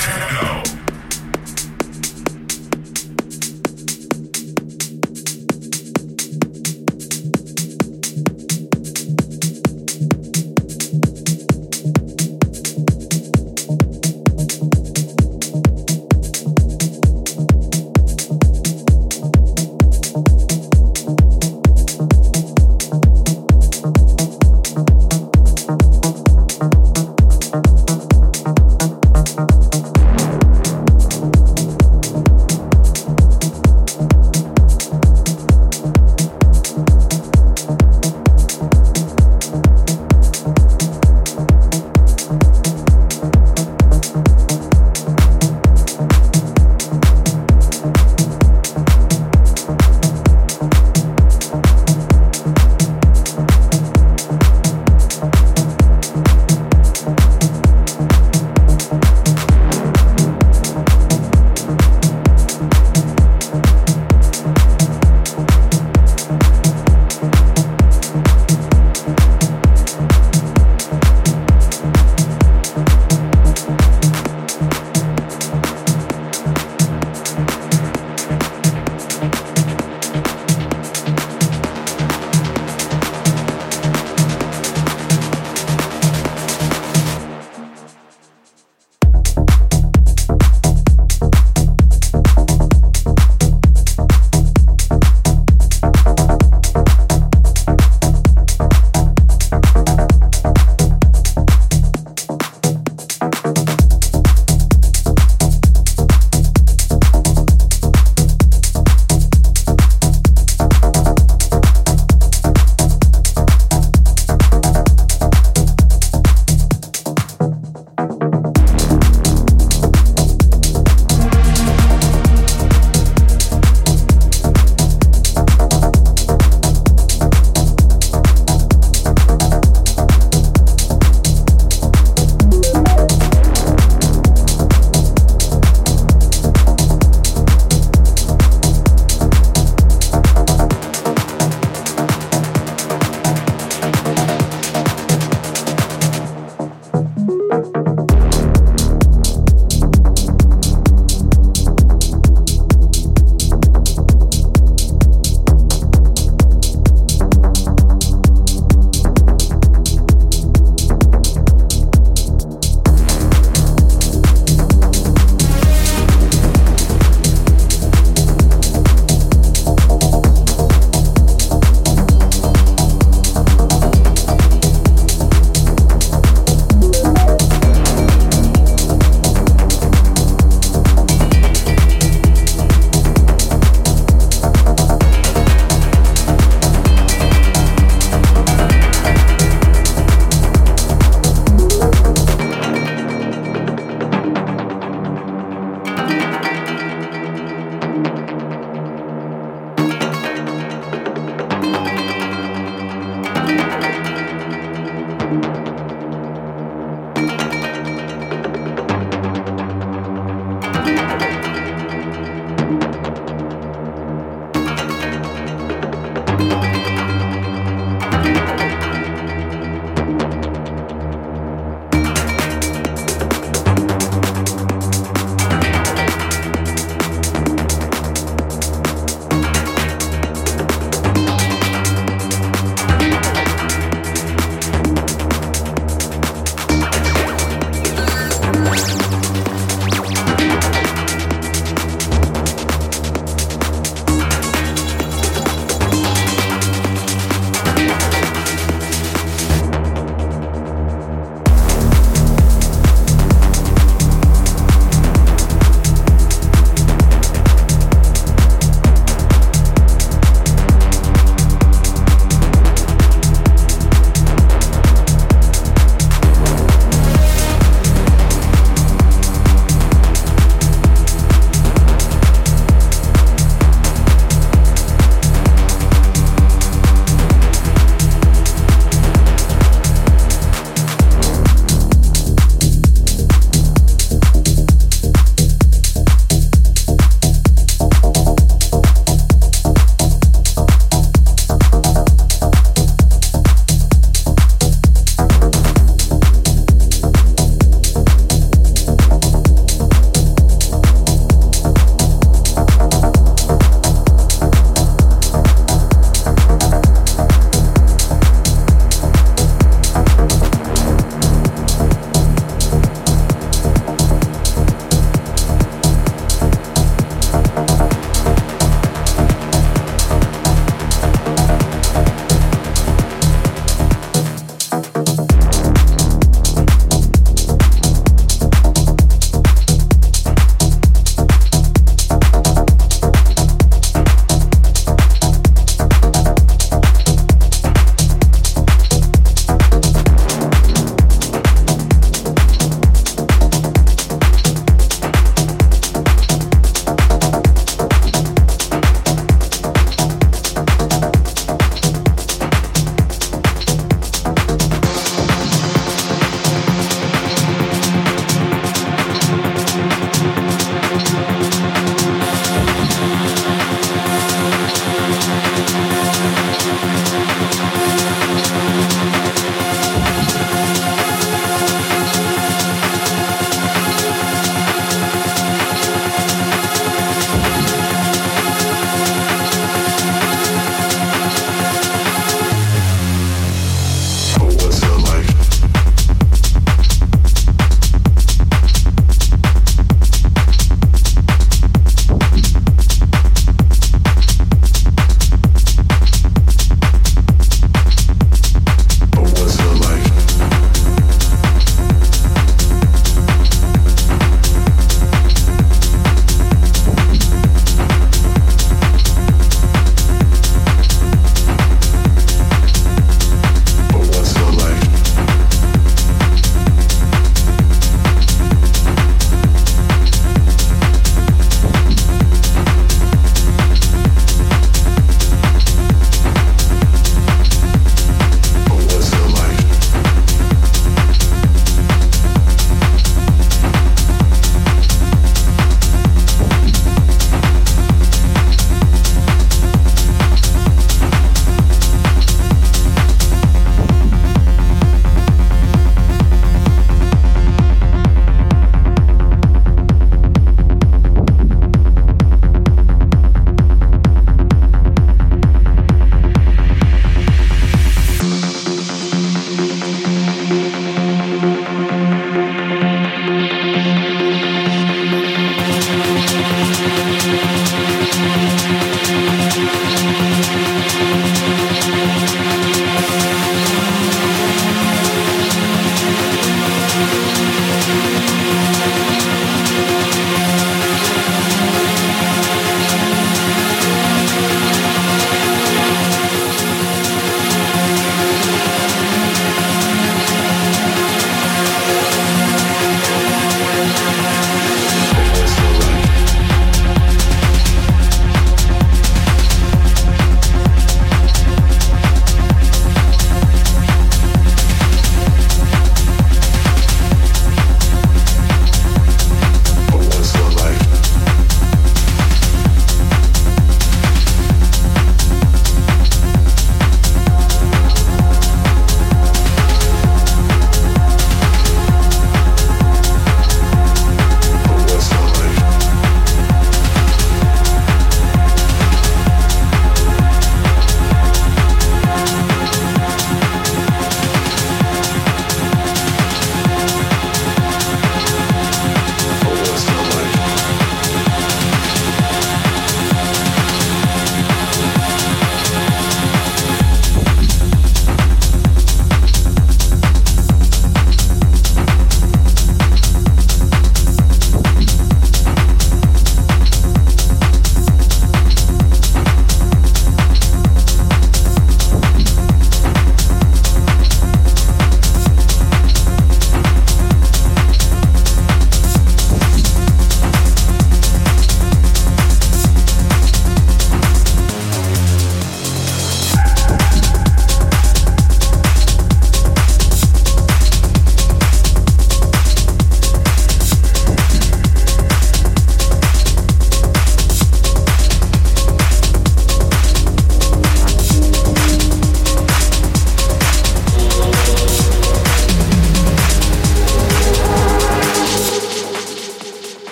techno.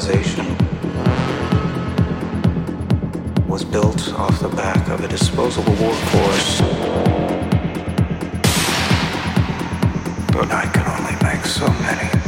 civilization was built off the back of a disposable workforce. But I can only make so many.